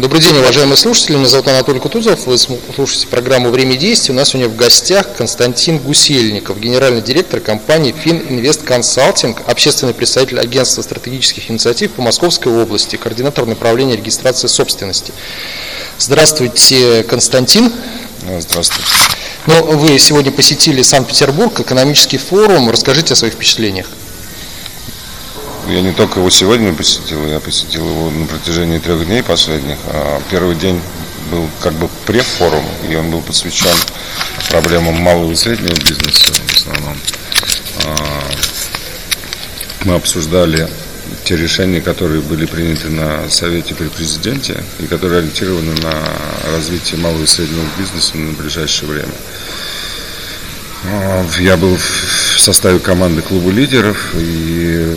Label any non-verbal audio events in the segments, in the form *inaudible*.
Добрый день, уважаемые слушатели. Меня зовут Анатолий Кутузов. Вы слушаете программу «Время действий». У нас сегодня в гостях Константин Гусельников, генеральный директор компании «Фининвест Консалтинг», общественный представитель агентства стратегических инициатив по Московской области, координатор направления регистрации собственности. Здравствуйте, Константин. Здравствуйте. Ну, вы сегодня посетили Санкт-Петербург, экономический форум. Расскажите о своих впечатлениях. Я не только его сегодня посетил, я посетил его на протяжении трех дней последних. А первый день был как бы префорум, и он был посвящен проблемам малого и среднего бизнеса в основном. А, мы обсуждали те решения, которые были приняты на Совете при Президенте и которые ориентированы на развитие малого и среднего бизнеса на ближайшее время. А, я был в составе команды клуба лидеров и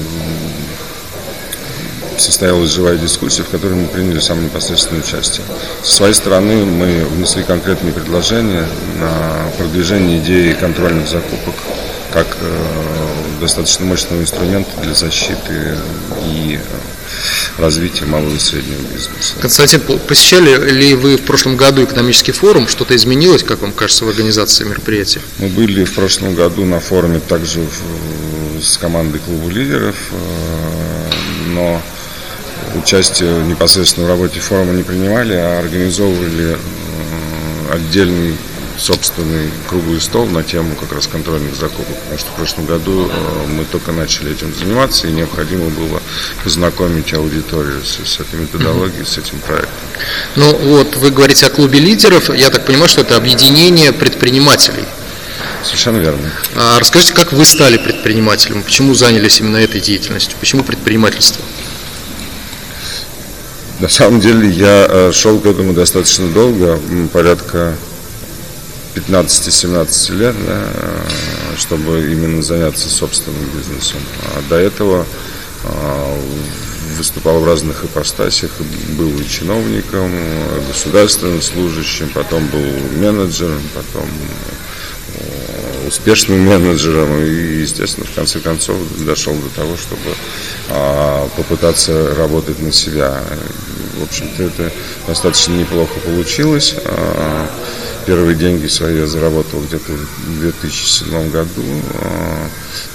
состоялась живая дискуссия, в которой мы приняли самое непосредственное участие. Со своей стороны мы внесли конкретные предложения на продвижение идеи контрольных закупок как э, достаточно мощного инструмента для защиты и развития малого и среднего бизнеса. Константин, посещали ли вы в прошлом году экономический форум? Что-то изменилось, как вам кажется, в организации мероприятия? Мы были в прошлом году на форуме также в, с командой клуба лидеров, э, но участие непосредственно в работе форума не принимали, а организовывали отдельный собственный круглый стол на тему как раз контрольных закупок, потому что в прошлом году э, мы только начали этим заниматься, и необходимо было познакомить аудиторию с, с этой методологией, с этим проектом. Ну вот, вы говорите о клубе лидеров, я так понимаю, что это объединение предпринимателей. Совершенно верно. А расскажите, как вы стали предпринимателем, почему занялись именно этой деятельностью, почему предпринимательство? На самом деле я э, шел к этому достаточно долго, порядка 15-17 лет, да, чтобы именно заняться собственным бизнесом. А до этого а, выступал в разных ипостасях, был и чиновником, государственным служащим, потом был менеджером, потом э, успешным менеджером и, естественно, в конце концов дошел до того, чтобы а, попытаться работать на себя. В общем-то, это достаточно неплохо получилось. А, Первые деньги свои я заработал где-то в 2007 году. А,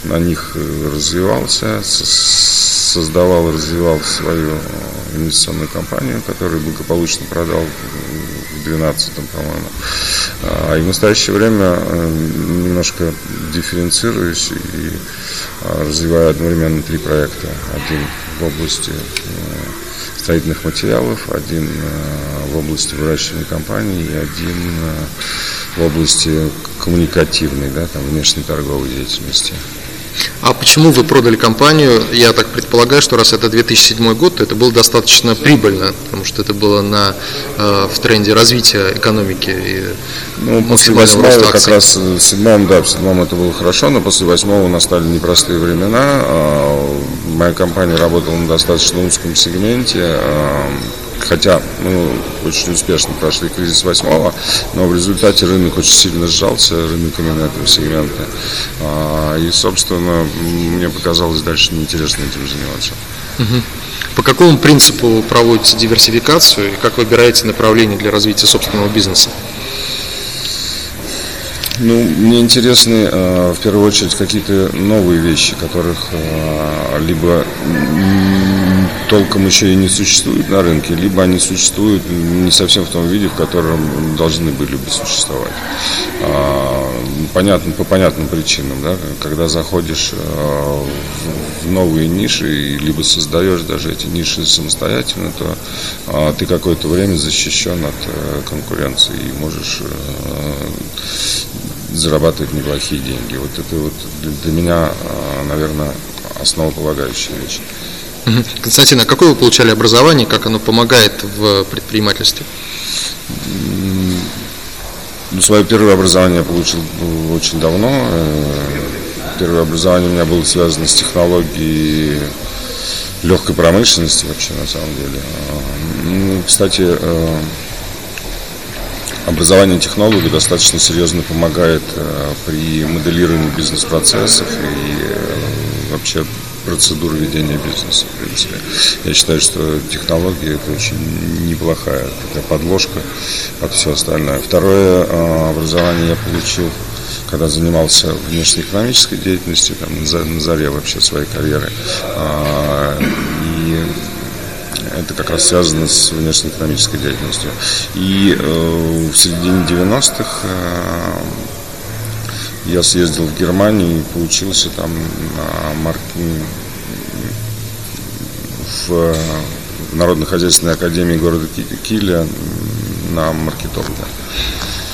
на них развивался, создавал, развивал свою а, инвестиционную компанию, которую благополучно продал в 2012, по-моему. И в настоящее время немножко дифференцируюсь и развиваю одновременно три проекта. Один в области строительных материалов, один э, в области выращивания компаний и один э, в области коммуникативной, да, там, внешней торговой деятельности. А почему вы продали компанию? Я так предполагаю, что раз это 2007 год, то это было достаточно прибыльно, потому что это было на, э, в тренде развития экономики и ну, после восьмого как раз в седьмом, да, в седьмом это было хорошо, но после восьмого настали непростые времена. А, моя компания работала на достаточно узком сегменте. А, хотя мы очень успешно прошли кризис восьмого, но в результате рынок очень сильно сжался, рынок именно этого сегмента. А, и, собственно, мне показалось дальше неинтересно этим заниматься. По какому принципу проводите диверсификацию и как выбираете направление для развития собственного бизнеса? Ну, мне интересны э, в первую очередь какие-то новые вещи, которых э, либо толком еще и не существует на рынке, либо они существуют не совсем в том виде, в котором должны были бы существовать. А, понятно, по понятным причинам, да, когда заходишь э, в новые ниши, либо создаешь даже эти ниши самостоятельно, то а, ты какое-то время защищен от э, конкуренции и можешь э, зарабатывать неплохие деньги. Вот это вот для меня, а, наверное, основополагающая вещь. Константин, а какое вы получали образование, как оно помогает в предпринимательстве? Ну, свое первое образование я получил очень давно. Э, первое образование у меня было связано с технологией легкой промышленности вообще на самом деле. Ну, кстати, образование технолога достаточно серьезно помогает при моделировании бизнес-процессов и вообще процедуры ведения бизнеса, в принципе. Я считаю, что технология это очень неплохая такая подложка под все остальное. Второе образование я получил когда занимался внешнеэкономической деятельностью, там, на заре вообще своей карьеры. А, и это как раз связано с внешнеэкономической деятельностью. И э, в середине 90-х э, я съездил в Германию и получился там на марк... в Народно-хозяйственной академии города Киля на маркетолога.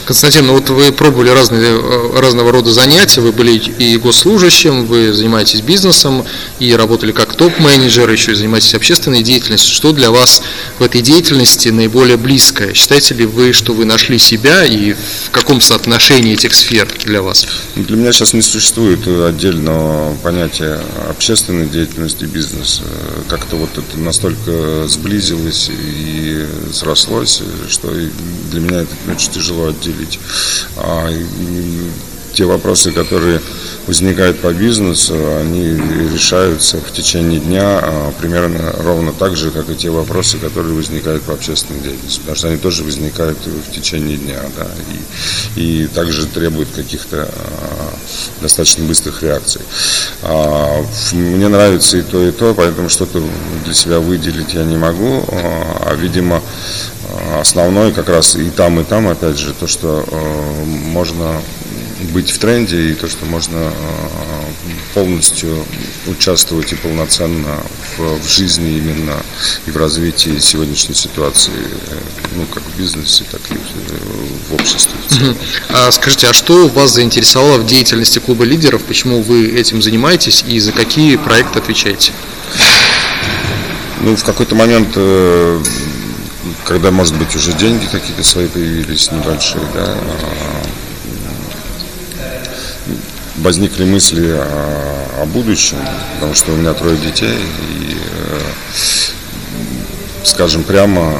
Константин, ну вот вы пробовали разные, э, разного рода занятия, вы были и госслужащим, вы занимаетесь бизнесом, и работали как топ-менеджер, еще и занимаетесь общественной деятельностью. Что для вас в этой деятельности наиболее близкое? Считаете ли вы, что вы нашли себя, и в каком соотношении этих сфер для вас? Для меня сейчас не существует отдельного понятия общественной деятельности и бизнеса. Как-то вот это настолько сблизилось и срослось, что для меня это очень тяжело отделить выделить. А, те вопросы, которые возникают по бизнесу, они решаются в течение дня а, примерно ровно так же, как и те вопросы, которые возникают по общественной деятельности, потому что они тоже возникают в течение дня, да, и, и также требуют каких-то а, достаточно быстрых реакций. А, мне нравится и то, и то, поэтому что-то для себя выделить я не могу, а, видимо, основной как раз и там, и там, опять же, то, что можно быть в тренде и то, что можно э, полностью участвовать и полноценно в, в жизни именно и в развитии сегодняшней ситуации, э, ну, как в бизнесе, так и в, обществе. В а скажите, а что вас заинтересовало в деятельности клуба лидеров? Почему вы этим занимаетесь и за какие проекты отвечаете? Ну, в какой-то момент когда, может быть, уже деньги какие-то свои появились небольшие, да, а, возникли мысли о, о будущем, потому что у меня трое детей, и, э, скажем прямо,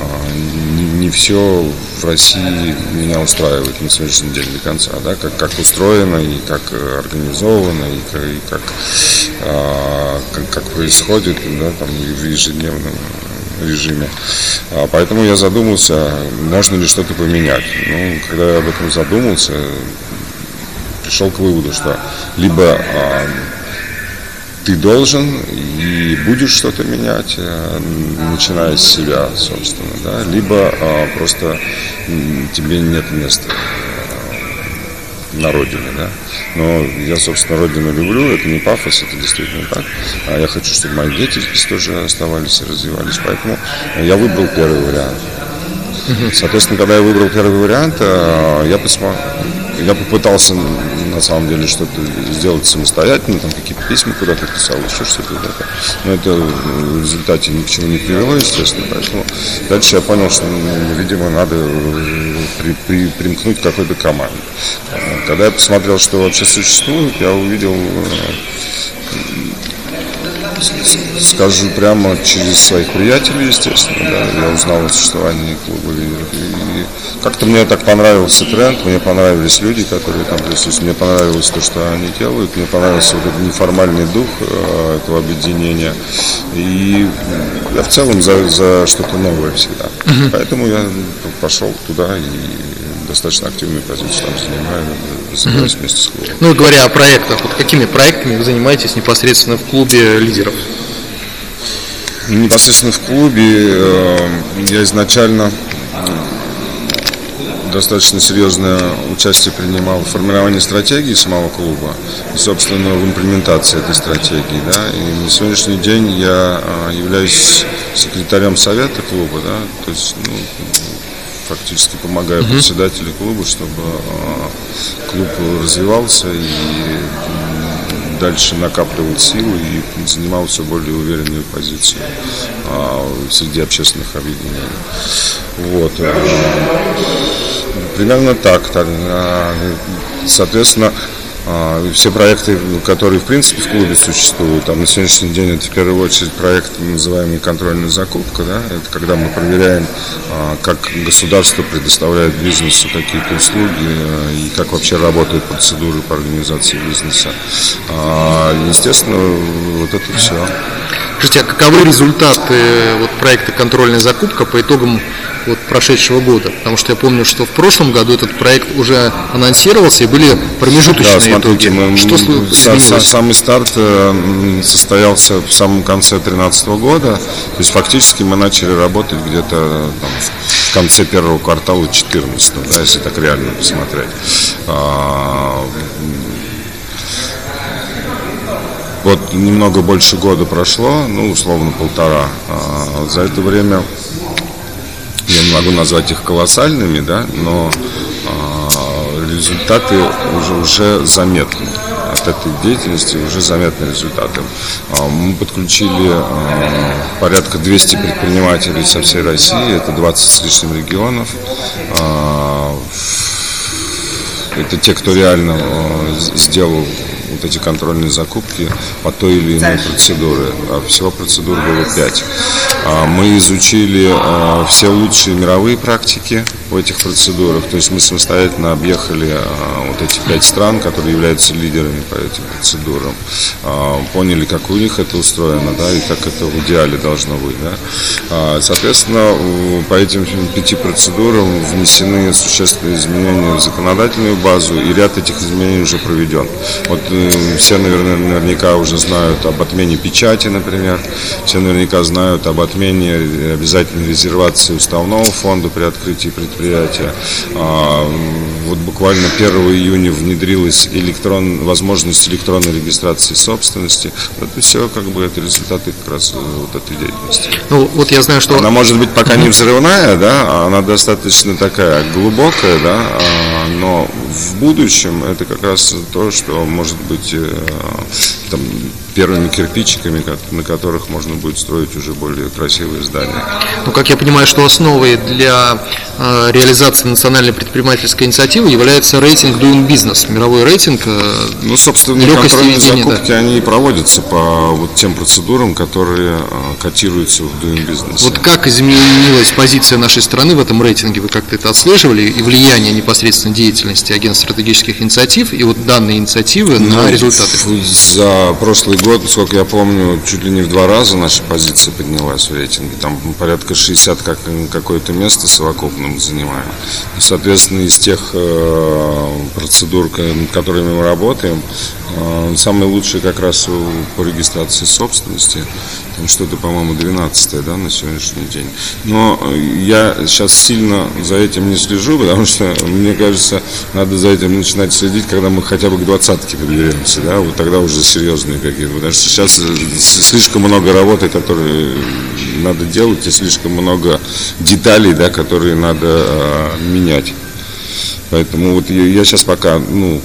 не, все в России меня устраивает на сегодняшний день до конца, да, как, как устроено и как организовано, и, как, и как, а, как, как происходит да, там, в ежедневном режиме. А, поэтому я задумался, можно ли что-то поменять. Ну, когда я об этом задумался, пришел к выводу, что либо а, ты должен и будешь что-то менять, а, начиная с себя, собственно, да, либо а, просто тебе нет места на родине, да. Но я, собственно, родину люблю, это не пафос, это действительно так. А я хочу, чтобы мои дети здесь тоже оставались и развивались. Поэтому я выбрал первый вариант. Соответственно, когда я выбрал первый вариант, э, я, посмотрел, я попытался на самом деле что-то сделать самостоятельно, там какие-то письма куда-то писал, еще что-то. Да, но это в результате ни к чему не привело, естественно. Поэтому дальше я понял, что, ну, видимо, надо при, при, примкнуть к какой-то команде. Когда я посмотрел, что вообще существует, я увидел э, скажу прямо через своих приятелей, естественно, да, я узнал о существовании клуба лидеров. И как-то мне так понравился тренд, мне понравились люди, которые там присутствуют, мне понравилось то, что они делают, мне понравился вот этот неформальный дух э, этого объединения. И я в целом за, за что-то новое всегда. Угу. Поэтому я пошел туда и достаточно активную позицию там занимаю, занимаюсь угу. вместе с клубом. Ну и говоря о проектах, вот какими проектами вы занимаетесь непосредственно в клубе лидеров? Непосредственно в клубе э, я изначально достаточно серьезное участие принимал в формировании стратегии самого клуба и, собственно, в имплементации этой стратегии. Да. И на сегодняшний день я э, являюсь секретарем совета клуба, да, то есть ну, фактически помогаю uh-huh. председателю клуба, чтобы э, клуб развивался и дальше накапливал силы и занимал все более уверенную позицию а, среди общественных объединений. Вот. Примерно так. а, соответственно, А, все проекты, которые в принципе в клубе существуют, там на сегодняшний день это в первую очередь проект, называемый контрольная закупка, да, это когда мы проверяем, а, как государство предоставляет бизнесу какие-то услуги а, и как вообще работают процедуры по организации бизнеса. Естественно, вот это все. Скажите, а каковы результаты вот, проекта «Контрольная закупка» по итогам вот, прошедшего года? Потому что я помню, что в прошлом году этот проект уже анонсировался и были промежуточные да, смотрите, итоги. Мы, что са, самый старт э, состоялся в самом конце 2013 года. То есть фактически мы начали работать где-то в конце первого квартала 2014, да, если так реально посмотреть. А, вот немного больше года прошло, ну, условно полтора. А за это время я не могу назвать их колоссальными, да, но а, результаты уже, уже заметны. От этой деятельности уже заметны результаты. А, мы подключили а, порядка 200 предпринимателей со всей России, это 20 с лишним регионов. А, это те, кто реально а, сделал вот эти контрольные закупки по той или иной процедуре. А всего процедур было пять. А мы изучили а, все лучшие мировые практики в этих процедурах. То есть мы самостоятельно объехали вот эти пять стран, которые являются лидерами по этим процедурам. Поняли, как у них это устроено, да, и как это в идеале должно быть. Да. Соответственно, по этим пяти процедурам внесены существенные изменения в законодательную базу, и ряд этих изменений уже проведен. Вот э, все наверное, наверняка уже знают об отмене печати, например. Все наверняка знают об отмене обязательной резервации уставного фонда при открытии предприятия. А, вот буквально 1 июня внедрилась электрон, возможность электронной регистрации собственности. Это все как бы это результаты как раз вот этой деятельности. Ну, вот я знаю, что... Она может быть пока не взрывная, да, она достаточно такая глубокая, да, а, но в будущем. Это как раз то, что может быть э, там, первыми кирпичиками, на которых можно будет строить уже более красивые здания. Ну, как я понимаю, что основой для э, реализации национальной предпринимательской инициативы является рейтинг Doing Business, мировой рейтинг. Э, ну, собственно, контрольные закупки, да. они проводятся по вот тем процедурам, которые э, котируются в Doing Business. Вот как изменилась позиция нашей страны в этом рейтинге? Вы как-то это отслеживали? И влияние непосредственно деятельности агентств стратегических инициатив и вот данные инициативы ну, на результаты? За прошлый год, сколько я помню, чуть ли не в два раза наша позиция поднялась в рейтинге. Там порядка 60 как, какое-то место совокупно мы занимаем. И, соответственно, из тех э, процедур, которыми мы работаем, э, самые лучшие как раз по регистрации собственности. Там что-то, по-моему, 12 да, на сегодняшний день. Но я сейчас сильно за этим не слежу, потому что, мне кажется, надо за этим начинать следить, когда мы хотя бы к двадцатке подберемся, да, вот тогда уже серьезные какие-то. Потому что сейчас слишком много работы, которые надо делать, и слишком много деталей, да, которые надо а, менять. Поэтому вот я, сейчас пока ну,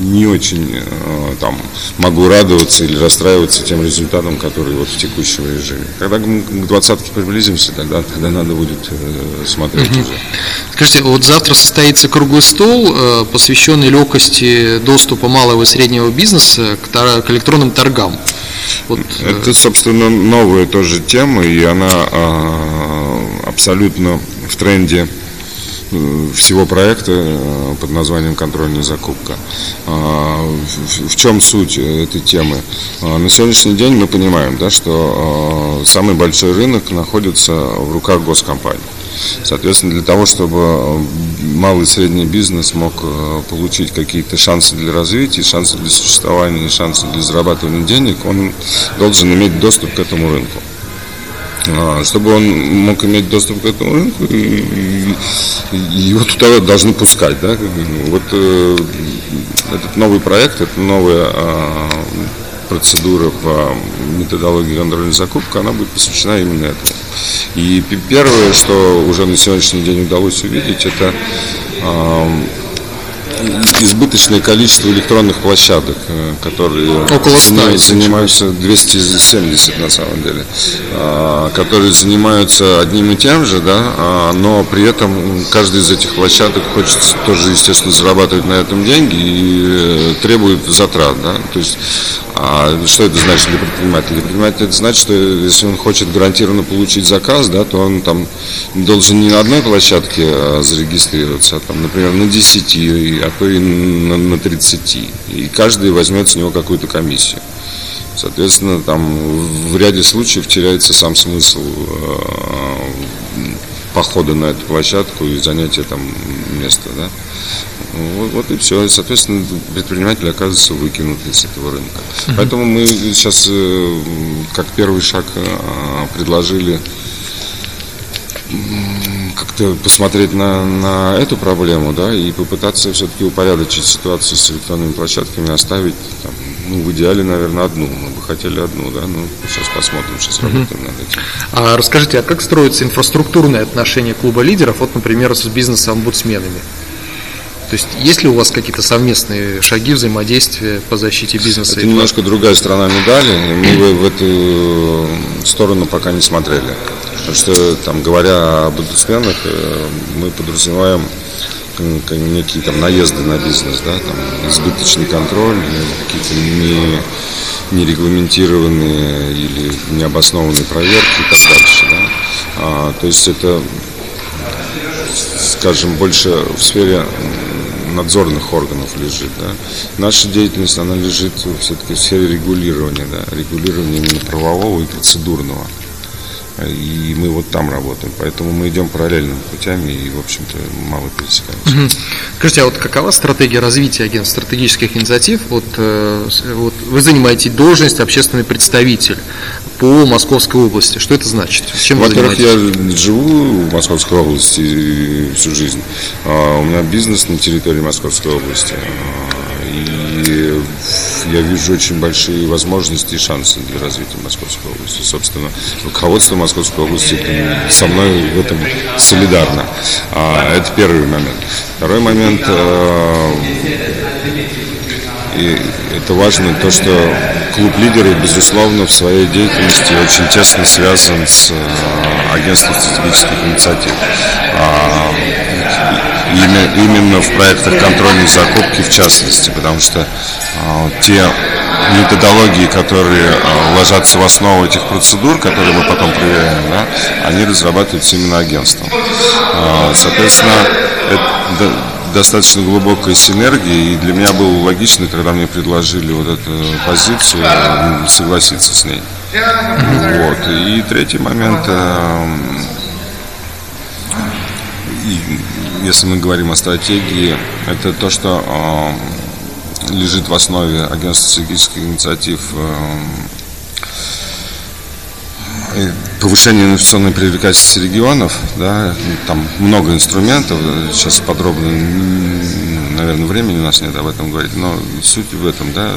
не очень э, там, могу радоваться или расстраиваться тем результатом, который вот в текущем режиме. Когда к двадцатке приблизимся, тогда, тогда надо будет э, смотреть уже. Скажите, вот завтра состоится круглый стол, э, посвященный легкости доступа малого и среднего бизнеса к, к электронным торгам. Вот, Это, собственно, новая тоже тема, и она э, абсолютно в тренде всего проекта э, под названием «Контрольная закупка». А, в чем суть этой темы? А, на сегодняшний день мы понимаем, да, что а, самый большой рынок находится в руках госкомпаний. Соответственно, для того, чтобы малый и средний бизнес мог э, получить какие-то шансы для развития, шансы для существования, шансы для зарабатывания денег, он должен иметь доступ к этому рынку. А, чтобы он мог иметь доступ к этому рынку, и, и, его туда должны пускать. Да? Вот э, этот новый проект, это новая э, процедура по методологии контрольной закупки, она будет посвящена именно этому. И первое, что уже на сегодняшний день удалось увидеть, это э, избыточное количество электронных площадок, э, которые Около 100, занимаются 270 на самом деле, а, которые занимаются одним и тем же, да, а, но при этом каждый из этих площадок хочет тоже, естественно, зарабатывать на этом деньги и э, требует затрат, да, то есть а что это значит для предпринимателя? Для предпринимателя это значит, что если он хочет гарантированно получить заказ, да, то он там должен не на одной площадке а, зарегистрироваться, а там, например, на 10, а то и на, на 30. И каждый возьмет с него какую-то комиссию. Соответственно, там в ряде случаев теряется сам смысл э, похода на эту площадку и занятия там места. Да? Вот, вот и все. И, соответственно, предприниматель оказывается выкинут из этого рынка. Mm-hmm. Поэтому мы сейчас, э, как первый шаг, э, предложили как-то посмотреть на, на эту проблему, да, и попытаться все-таки упорядочить ситуацию с электронными площадками, оставить там, ну, в идеале, наверное, одну. Мы бы хотели одну, да, ну, сейчас посмотрим, сейчас работаем над этим. А расскажите, а как строится инфраструктурное отношение клуба лидеров, вот, например, с бизнес-омбудсменами? То есть есть ли у вас какие-то совместные шаги взаимодействия по защите бизнеса? Это немножко другая сторона медали. Мы в эту сторону пока не смотрели. Потому что, там, говоря об омбудсменах, э, мы подразумеваем некие там наезды на бизнес, да, там избыточный контроль, какие-то не, нерегламентированные или необоснованные проверки и так дальше. Да. А, то есть это, скажем, больше в сфере надзорных органов лежит. Да. Наша деятельность, она лежит все-таки в сфере регулирования, да, регулирования именно правового и процедурного. И мы вот там работаем. Поэтому мы идем параллельными путями и, в общем-то, мало пересекаемся. Угу. Скажите, а вот какова стратегия развития агентств стратегических инициатив? Вот, э, вот вы занимаете должность общественный представитель по Московской области. Что это значит? Чем Во-первых, я живу в Московской области всю жизнь. А у меня бизнес на территории Московской области. И я вижу очень большие возможности и шансы для развития Московской области. Собственно, руководство Московской области со мной в этом солидарно. А, это первый момент. Второй момент э, и это важно, то, что клуб лидеров, безусловно, в своей деятельности очень тесно связан с э, агентством стратегических инициатив. А, именно в проектах контрольной закупки в частности, потому что а, те методологии, которые а, ложатся в основу этих процедур, которые мы потом проверяем, да, они разрабатываются именно агентством. Соответственно, это, достаточно глубокая синергия, и для меня было логично, когда мне предложили вот эту позицию, согласиться с ней. Вот. И третий момент, э, если мы говорим о стратегии, это то, что э, лежит в основе агентства стратегических инициатив э, повышение инвестиционной привлекательности регионов, да, там много инструментов, сейчас подробно, наверное, времени у нас нет об этом говорить, но суть в этом, да,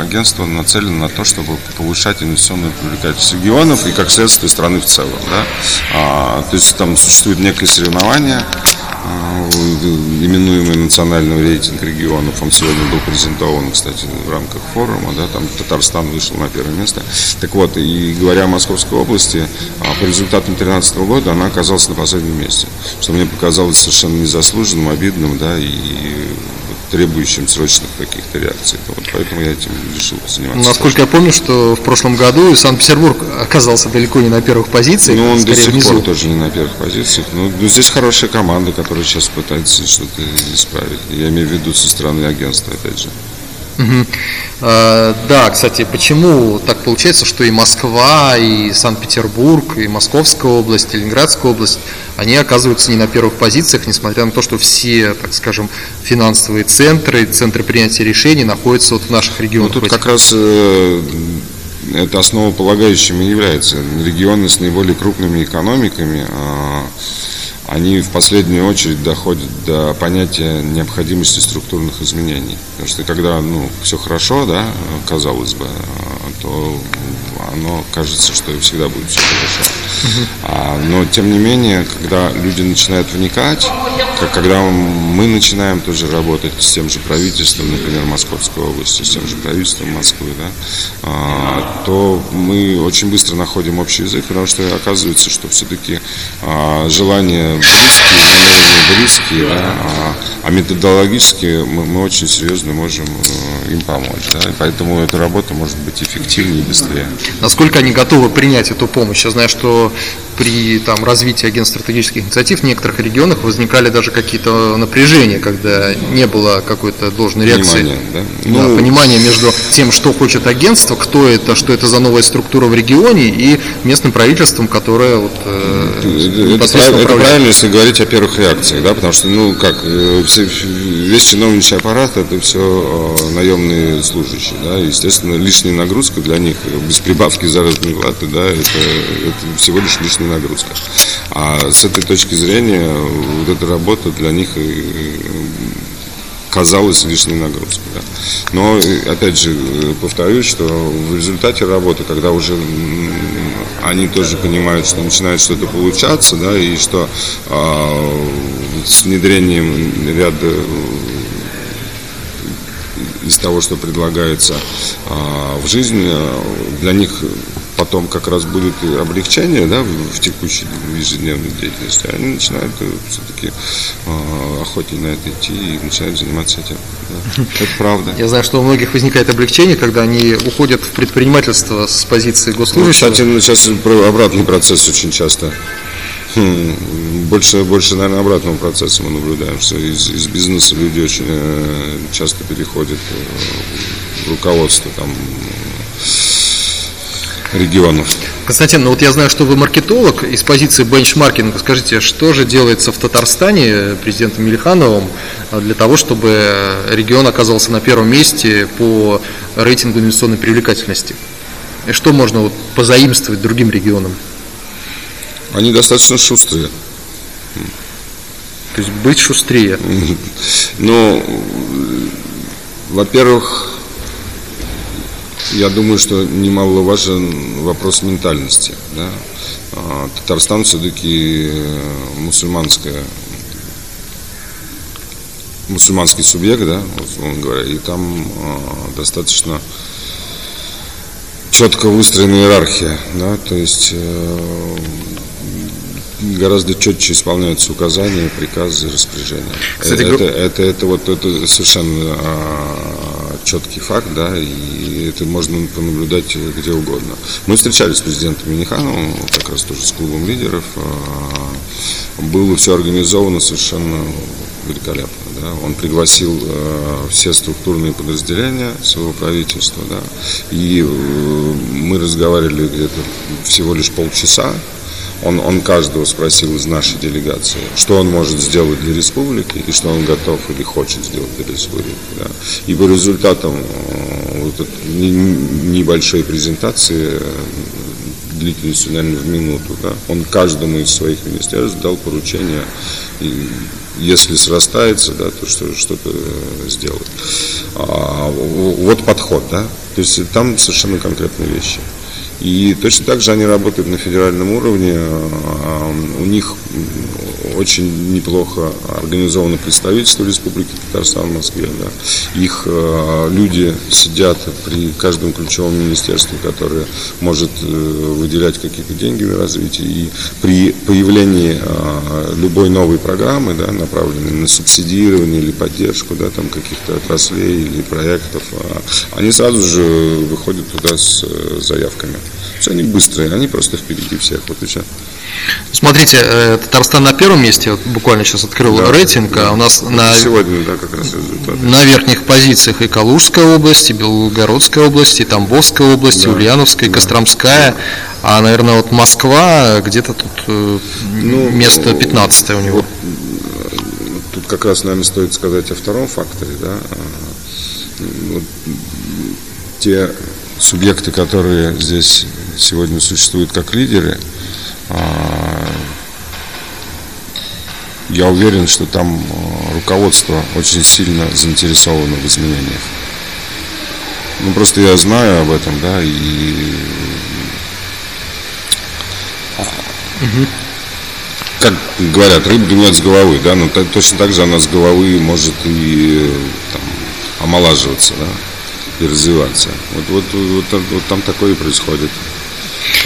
агентство нацелено на то, чтобы повышать инвестиционную привлекательность регионов и, как следствие, страны в целом, да, а, то есть там существует некое соревнование, именуемый национальный рейтинг регионов. Он сегодня был презентован, кстати, в рамках форума. Да, там Татарстан вышел на первое место. Так вот, и говоря о Московской области, а, по результатам 2013 года она оказалась на последнем месте. Что мне показалось совершенно незаслуженным, обидным, да, и требующим срочных каких-то реакций. Вот поэтому я этим решил заниматься. Насколько я помню, что в прошлом году Санкт-Петербург оказался далеко не на первых позициях. Ну, он до сих внизу. пор тоже не на первых позициях. Ну, ну, здесь хорошая команда, которая сейчас пытается что-то исправить. Я имею в виду со стороны агентства, опять же. Угу. А, да, кстати, почему так получается, что и Москва, и Санкт-Петербург, и Московская область, и Ленинградская область, они оказываются не на первых позициях, несмотря на то, что все, так скажем, финансовые центры, центры принятия решений находятся вот в наших регионах. Ну, тут как раз э, это основополагающим и является. Регионы с наиболее крупными экономиками э, они в последнюю очередь доходят до понятия необходимости структурных изменений. Потому что когда ну, все хорошо, да, казалось бы, то оно кажется, что всегда будет все хорошо. А, но тем не менее, когда люди начинают вникать, как, когда мы начинаем тоже работать с тем же правительством, например, Московской области, с тем же правительством Москвы, да, а, то мы очень быстро находим общий язык, потому что оказывается, что все-таки а, желания близкие, намерения близкие, да, а, а методологически мы, мы очень серьезно можем э, им помочь. Да, и поэтому эта работа может быть эффективнее и быстрее. Насколько они готовы принять эту помощь? Я знаю, что при там, развитии агентств стратегических инициатив в некоторых регионах возникали даже какие-то напряжения, когда не было какой-то должной реакции. Понимание, да? Да, ну, понимание между тем, что хочет агентство, кто это, что это за новая структура в регионе и местным правительством, которое вот, э, это, это правильно, если говорить о первых реакциях, да, потому что, ну, как, э, весь чиновничий аппарат это все э, наемные служащие, да, естественно, лишняя нагрузка для них без прибавки заработной платы, да, это, это всего лишь лишняя нагрузка. А с этой точки зрения вот эта работа для них казалась лишней нагрузкой. Да. Но, опять же, повторюсь, что в результате работы, когда уже они тоже понимают, что начинает что-то получаться, да, и что э, с внедрением ряда из того, что предлагается э, в жизни, для них потом как раз будет облегчение да, в текущей в ежедневной деятельности, они начинают э, все-таки э, охотнее на это идти и начинают заниматься этим. Да. Это правда. Я знаю, что у многих возникает облегчение, когда они уходят в предпринимательство с позиции госслужащего. Ну, кстати, сейчас обратный процесс очень часто. Хм, больше, больше, наверное, обратного процесса мы наблюдаем, что из, из бизнеса люди очень э, часто переходят в руководство там регионов. Константин, ну вот я знаю, что вы маркетолог из позиции бенчмаркинга. Скажите, что же делается в Татарстане президентом Мильхановым для того, чтобы регион оказался на первом месте по рейтингу инвестиционной привлекательности? И что можно вот позаимствовать другим регионам? Они достаточно шустрые. То есть быть шустрее? *laughs* Ну, во-первых, я думаю, что немаловажен вопрос ментальности. Да? А, Татарстан все-таки э, мусульманская мусульманский субъект, да, условно говоря, и там э, достаточно четко выстроена иерархия, да, то есть э, гораздо четче исполняются указания, приказы, распоряжения. Кстати, это, это, это, вот это совершенно а, четкий факт, да, и это можно понаблюдать где угодно. Мы встречались с президентом Минихановым, как раз тоже с клубом лидеров. А, было все организовано совершенно великолепно. Да. Он пригласил э, все структурные подразделения своего правительства, да, и э, мы разговаривали где-то всего лишь полчаса, он, он каждого спросил из нашей делегации, что он может сделать для республики и что он готов или хочет сделать для республики. Да. И по результатам э, вот небольшой презентации э, длительностью, наверное, в минуту, да, он каждому из своих министерств дал поручение, и если срастается, да, то что, что-то э, сделать. А, вот подход, да, то есть там совершенно конкретные вещи. И точно так же они работают на федеральном уровне. А, у них очень неплохо организовано представительство Республики Татарстан в Москве. Да. Их э, люди сидят при каждом ключевом министерстве, которое может э, выделять какие-то деньги на развитие. И при появлении э, любой новой программы, да, направленной на субсидирование или поддержку да, там каких-то отраслей или проектов, э, они сразу же выходят туда с э, заявками. Все они быстрые, они просто впереди всех. Вот и все. Смотрите, э, Татарстан на первом месте, вот буквально сейчас открыл да, рейтинг, да. а у нас на, Сегодня, да, как раз результаты. на верхних позициях и Калужская область, и Белгородская область, и Тамбовская область, да. и Ульяновская, и Костромская, да. а, наверное, вот Москва где-то тут э, ну, место 15 у него. Вот, тут как раз, наверное, стоит сказать о втором факторе, да, вот, те субъекты, которые здесь сегодня существуют как лидеры, а, я уверен, что там а, руководство очень сильно заинтересовано в изменениях. Ну, просто я знаю об этом, да, и... Угу. Как говорят, рыба гнет с головы, да, но точно так же она с головы может и там, омолаживаться, да, и развиваться. Вот, вот, вот, вот, вот там такое и происходит.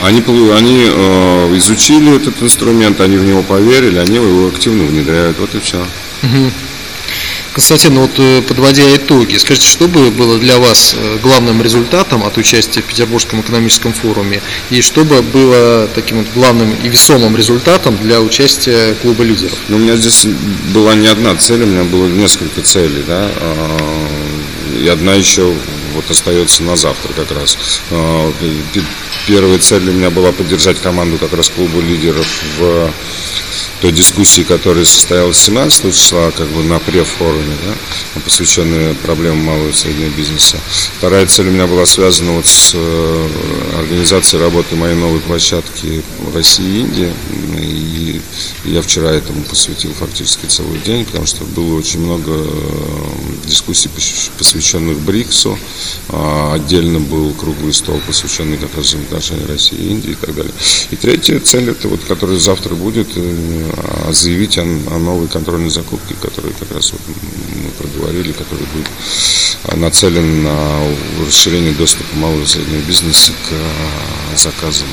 Они, они э, изучили этот инструмент, они в него поверили, они его активно внедряют, вот и все. Угу. Константин, ну вот э, подводя итоги, скажите, что бы было для вас э, главным результатом от участия в Петербургском экономическом форуме и что бы было таким вот главным и весомым результатом для участия клуба лидеров? Ну, у меня здесь была не одна цель, у меня было несколько целей, да, а, и одна еще вот остается на завтра как раз. А, первая цель у меня была поддержать команду как раз клуба лидеров в той дискуссии, которая состоялась 17 числа, как бы на префоруме, да, посвященной проблемам малого и среднего бизнеса. Вторая цель у меня была связана вот с э, организацией работы моей новой площадки в России и Индии. И я вчера этому посвятил фактически целый день, потому что было очень много э, дискуссий, посвященных БРИКСу. А, отдельно был круглый стол, посвященный как раз взаимоотношениям России и Индии и так далее. И третья цель, это вот, которая завтра будет, э, а заявить о, о новой контрольной закупке, которую как раз вот мы проговорили, который будет нацелен на расширение доступа малого и среднего бизнеса к а, заказам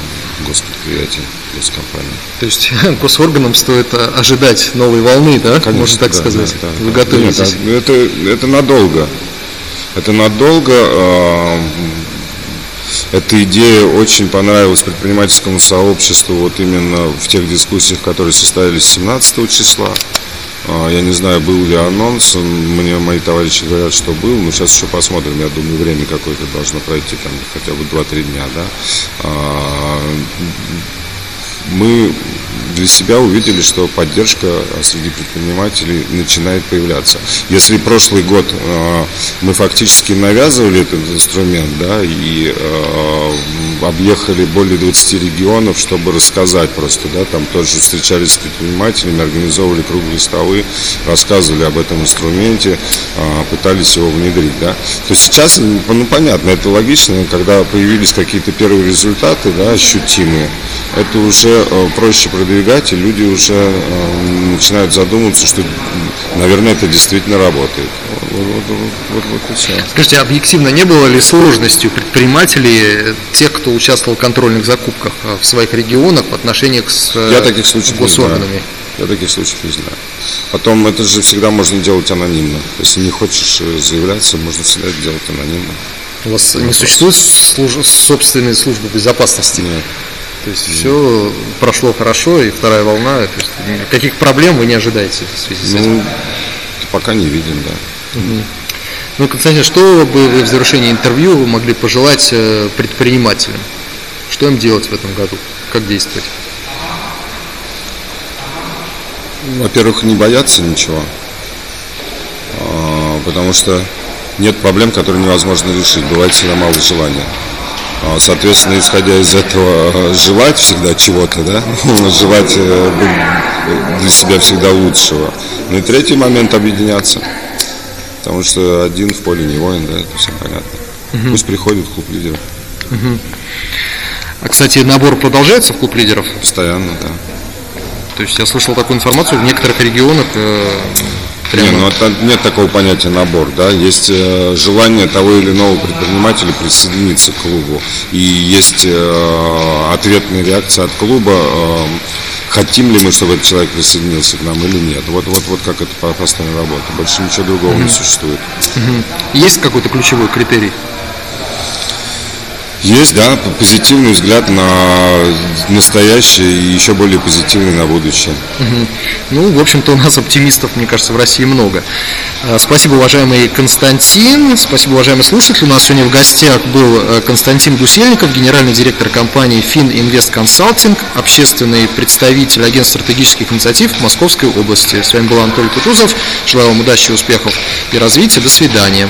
госпредприятий, госкомпаний. То есть *laughs* госорганам стоит ожидать новой волны, да? Конечно, Можно так да, сказать. Да, да, Вы готовитесь? Нет, это, это надолго. Это надолго. А, эта идея очень понравилась предпринимательскому сообществу вот именно в тех дискуссиях, которые состоялись 17 числа. А, я не знаю, был ли анонс, мне мои товарищи говорят, что был, но сейчас еще посмотрим, я думаю, время какое-то должно пройти, там хотя бы 2-3 дня, да. А, мы для себя увидели, что поддержка среди предпринимателей начинает появляться. Если прошлый год э, мы фактически навязывали этот инструмент, да, и э, объехали более 20 регионов, чтобы рассказать просто, да, там тоже встречались с предпринимателями, организовывали круглые столы, рассказывали об этом инструменте, пытались его внедрить, да. То сейчас, ну, понятно, это логично, когда появились какие-то первые результаты, да, ощутимые, это уже э, проще продвигать, и люди уже э, начинают задумываться, что, наверное, это действительно работает. Вот, вот, вот, вот все. Скажите, объективно не было ли сложностью предпринимателей, тех, кто участвовал в контрольных закупках э, в своих регионах в отношениях с Я таких случаев госорганами? Не знаю. Я таких случаев не знаю. Потом это же всегда можно делать анонимно. Если не хочешь заявляться, можно всегда делать анонимно. У вас не существует служ... собственной службы безопасности? Нет. То есть все прошло хорошо, и вторая волна, то есть каких проблем вы не ожидаете в связи с этим? Ну, пока не видим, да. Угу. Ну, Константин, что бы вы в завершении интервью могли пожелать э, предпринимателям? Что им делать в этом году? Как действовать? Во-первых, не бояться ничего, а, потому что нет проблем, которые невозможно решить. Бывает всегда мало желания. А, соответственно, исходя из этого, желать всегда чего-то, да, *laughs* желать э, для себя всегда лучшего. Ну и третий момент – объединяться. Потому что один в поле не воин, да, это все понятно. Угу. Пусть приходит клуб лидеров. Угу. А, кстати, набор продолжается в клуб лидеров? Постоянно, да. То есть я слышал такую информацию, в некоторых регионах э. Не, ну это нет такого понятия набор, да, есть э, желание того или иного предпринимателя присоединиться к клубу, и есть э, ответная реакция от клуба, э, хотим ли мы, чтобы этот человек присоединился к нам или нет. Вот, вот, вот как это постоянная работа, больше ничего другого mm-hmm. не существует. Mm-hmm. Есть какой-то ключевой критерий? Есть, да, позитивный взгляд на настоящее и еще более позитивный на будущее. Ну, в общем-то, у нас оптимистов, мне кажется, в России много. А, спасибо, уважаемый Константин. Спасибо, уважаемые слушатели. У нас сегодня в гостях был э, Константин Гусельников, генеральный директор компании Фининвест Консалтинг, общественный представитель агентства стратегических инициатив Московской области. С вами был Анатолий Кутузов. Желаю вам удачи, успехов и развития. До свидания.